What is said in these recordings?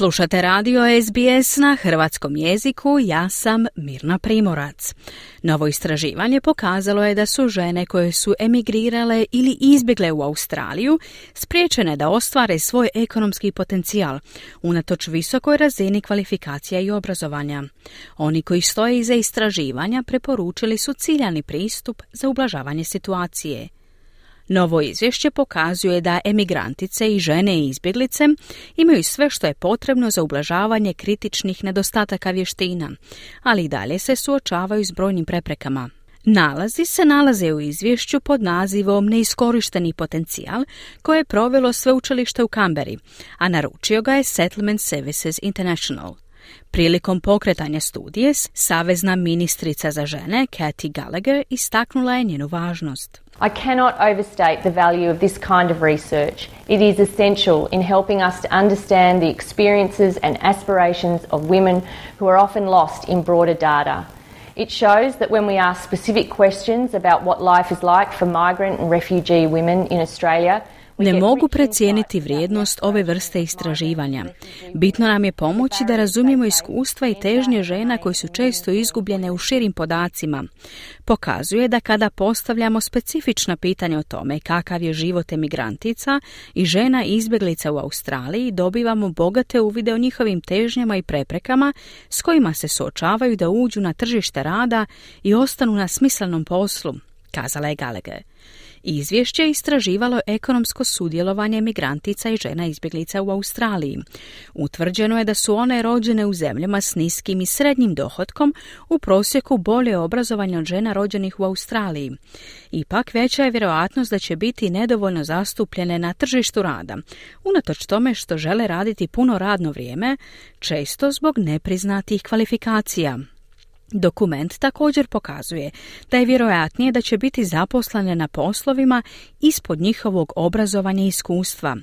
Slušate radio SBS na hrvatskom jeziku, ja sam Mirna Primorac. Novo istraživanje pokazalo je da su žene koje su emigrirale ili izbjegle u Australiju spriječene da ostvare svoj ekonomski potencijal, unatoč visokoj razini kvalifikacija i obrazovanja. Oni koji stoje iza istraživanja preporučili su ciljani pristup za ublažavanje situacije. Novo izvješće pokazuje da emigrantice i žene i izbjeglice imaju sve što je potrebno za ublažavanje kritičnih nedostataka vještina, ali i dalje se suočavaju s brojnim preprekama. Nalazi se nalaze u izvješću pod nazivom Neiskorišteni potencijal koje je provelo sveučilište u Kamberi, a naručio ga je Settlement Services International. Prilikom pokretanja studije, savezna ministrica za žene, Kathy Gallagher, istaknula je njenu važnost. I cannot overstate the value of this kind of research. It is essential in helping us to understand the experiences and aspirations of women who are often lost in broader data. It shows that when we ask specific questions about what life is like for migrant and refugee women in Australia, ne mogu precijeniti vrijednost ove vrste istraživanja. Bitno nam je pomoći da razumijemo iskustva i težnje žena koji su često izgubljene u širim podacima. Pokazuje da kada postavljamo specifična pitanja o tome kakav je život emigrantica i žena izbjeglica u Australiji, dobivamo bogate uvide o njihovim težnjama i preprekama s kojima se suočavaju da uđu na tržište rada i ostanu na smislenom poslu, kazala je Gallagher. Izvješće je istraživalo ekonomsko sudjelovanje migrantica i žena izbjeglica u Australiji. Utvrđeno je da su one rođene u zemljama s niskim i srednjim dohodkom u prosjeku bolje obrazovanje od žena rođenih u Australiji. Ipak veća je vjerojatnost da će biti nedovoljno zastupljene na tržištu rada, unatoč tome što žele raditi puno radno vrijeme, često zbog nepriznatih kvalifikacija. Dokument također pokazuje da je vjerojatnije da će biti zaposlene na poslovima ispod njihovog obrazovanja i iskustva.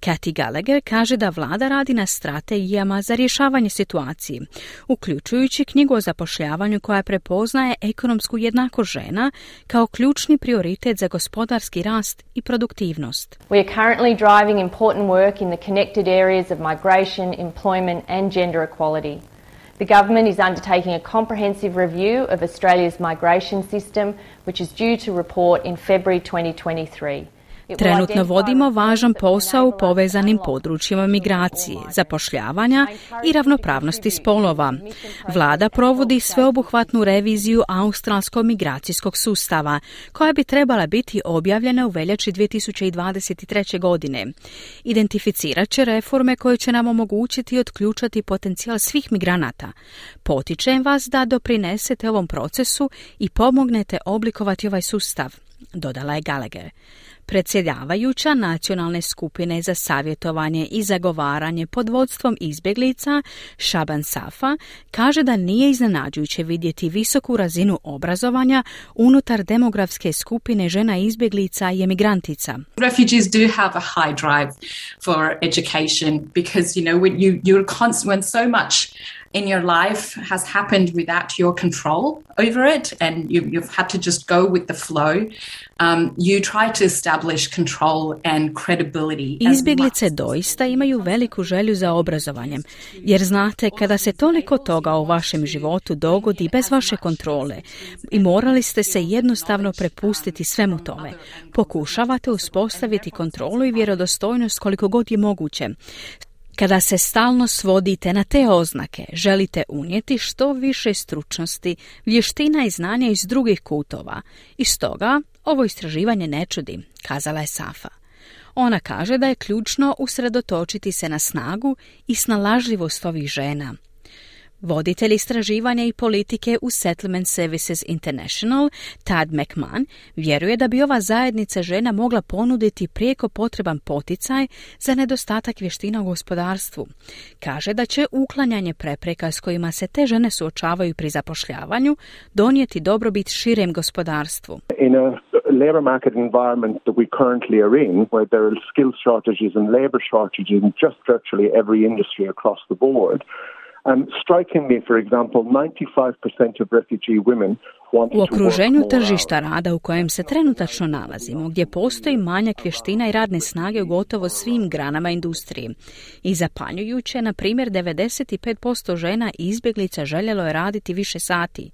Cathy Gallagher kaže da vlada radi na strategijama za rješavanje situacije, uključujući knjigu o zapošljavanju koja prepoznaje ekonomsku jednako žena kao ključni prioritet za gospodarski rast i produktivnost. We are currently driving important work in the connected areas of migration, employment and gender equality. The government is undertaking a comprehensive review of Australia's migration system, which is due to report in February 2023. Trenutno vodimo važan posao u povezanim područjima migracije, zapošljavanja i ravnopravnosti spolova. Vlada provodi sveobuhvatnu reviziju australskog migracijskog sustava, koja bi trebala biti objavljena u veljači 2023. godine. Identificirat će reforme koje će nam omogućiti otključati potencijal svih migranata. Potičem vas da doprinesete ovom procesu i pomognete oblikovati ovaj sustav, dodala je Gallagher. Predsjedavajuća nacionalne skupine za savjetovanje i zagovaranje pod vodstvom izbjeglica Shaban Safa kaže da nije iznenađujuće vidjeti visoku razinu obrazovanja unutar demografske skupine žena izbjeglica i emigrantica. Refugees do have a high drive for education because you know when you you're constant when so much in your life has happened without your control over it and you, you've had to just go with the flow. Um, you try to establish control and credibility. Izbjeglice doista imaju veliku želju za obrazovanjem, jer znate kada se toliko toga u vašem životu dogodi bez vaše kontrole i morali ste se jednostavno prepustiti svemu tome. Pokušavate uspostaviti kontrolu i vjerodostojnost koliko god je moguće. Kada se stalno svodite na te oznake, želite unijeti što više stručnosti, vještina i znanja iz drugih kutova. I stoga ovo istraživanje ne čudi, kazala je Safa. Ona kaže da je ključno usredotočiti se na snagu i snalažljivost ovih žena – Voditelj istraživanja i politike u Settlement Services International, Tad McMahon, vjeruje da bi ova zajednica žena mogla ponuditi prijeko potreban poticaj za nedostatak vještina u gospodarstvu. Kaže da će uklanjanje prepreka s kojima se te žene suočavaju pri zapošljavanju donijeti dobrobit širem gospodarstvu. In a labor market environment that we currently are in, where there are skills shortages and labor shortages in just virtually every industry across the board, Um, strikingly, for example, 95% of refugee women u okruženju tržišta rada u kojem se trenutačno nalazimo, gdje postoji manjak vještina i radne snage u gotovo svim granama industrije. I zapanjujuće, na primjer, 95% žena izbjeglica željelo je raditi više sati.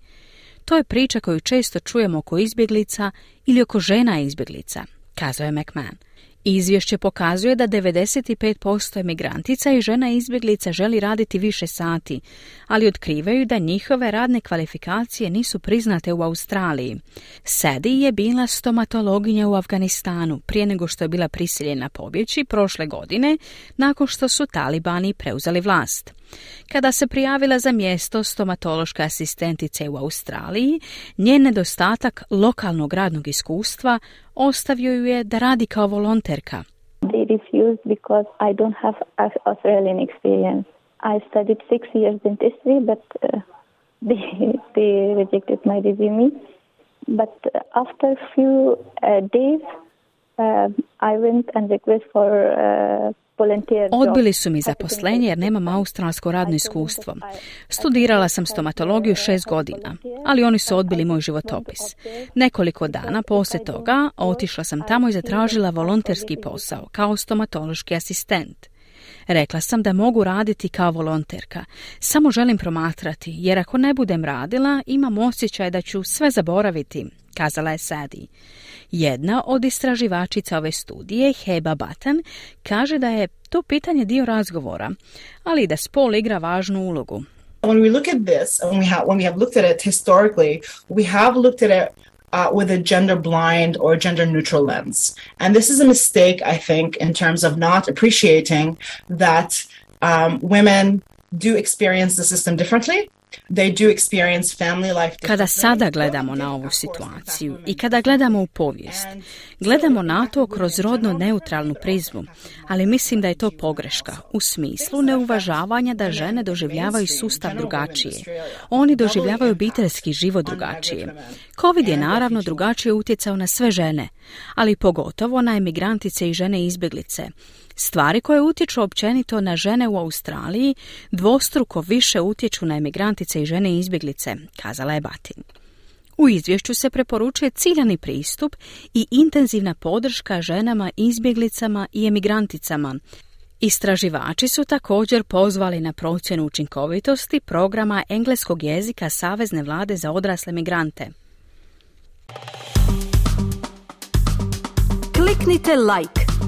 To je priča koju često čujemo oko izbjeglica ili oko žena izbjeglica, kazao je McMahon. Izvješće pokazuje da 95% emigrantica i žena izbjeglica želi raditi više sati, ali otkrivaju da njihove radne kvalifikacije nisu priznate u Australiji. Sedi je bila stomatologinja u Afganistanu prije nego što je bila prisiljena pobjeći prošle godine nakon što su talibani preuzeli vlast. Kada se prijavila za mjesto stomatološke asistentice u Australiji, njen nedostatak lokalnog radnog iskustva ostavio ju je da radi kao volonterka. They refused because I don't have Australian experience. I studied six years dentistry, but uh, they, they rejected my resume. But after a few uh, days, uh, I went and request for uh, Odbili su mi zaposlenje jer nemam australsko radno iskustvo. Studirala sam stomatologiju šest godina, ali oni su odbili moj životopis. Nekoliko dana poslije toga otišla sam tamo i zatražila volonterski posao kao stomatološki asistent. Rekla sam da mogu raditi kao volonterka. Samo želim promatrati, jer ako ne budem radila, imam osjećaj da ću sve zaboraviti, kazala je Sadi. Jedna od istraživačica ove studije, Heba Batan, kaže da je to pitanje dio razgovora, ali da spol igra važnu ulogu. When we look at this, when we have when we have looked at it historically, we have looked at it uh, with a gender blind or gender neutral lens. And this is a mistake, I think, in terms of not appreciating that um, women do experience the system differently Kada sada gledamo na ovu situaciju i kada gledamo u povijest, gledamo na to kroz rodno neutralnu prizmu, ali mislim da je to pogreška u smislu neuvažavanja da žene doživljavaju sustav drugačije. Oni doživljavaju obiteljski život drugačije. Covid je naravno drugačije utjecao na sve žene, ali pogotovo na emigrantice i žene izbjeglice. Stvari koje utječu općenito na žene u Australiji dvostruko više utječu na emigrantice i žene izbjeglice, kazala je Batin. U izvješću se preporučuje ciljani pristup i intenzivna podrška ženama, izbjeglicama i emigranticama. Istraživači su također pozvali na procjenu učinkovitosti programa engleskog jezika Savezne vlade za odrasle migrante. Kliknite like,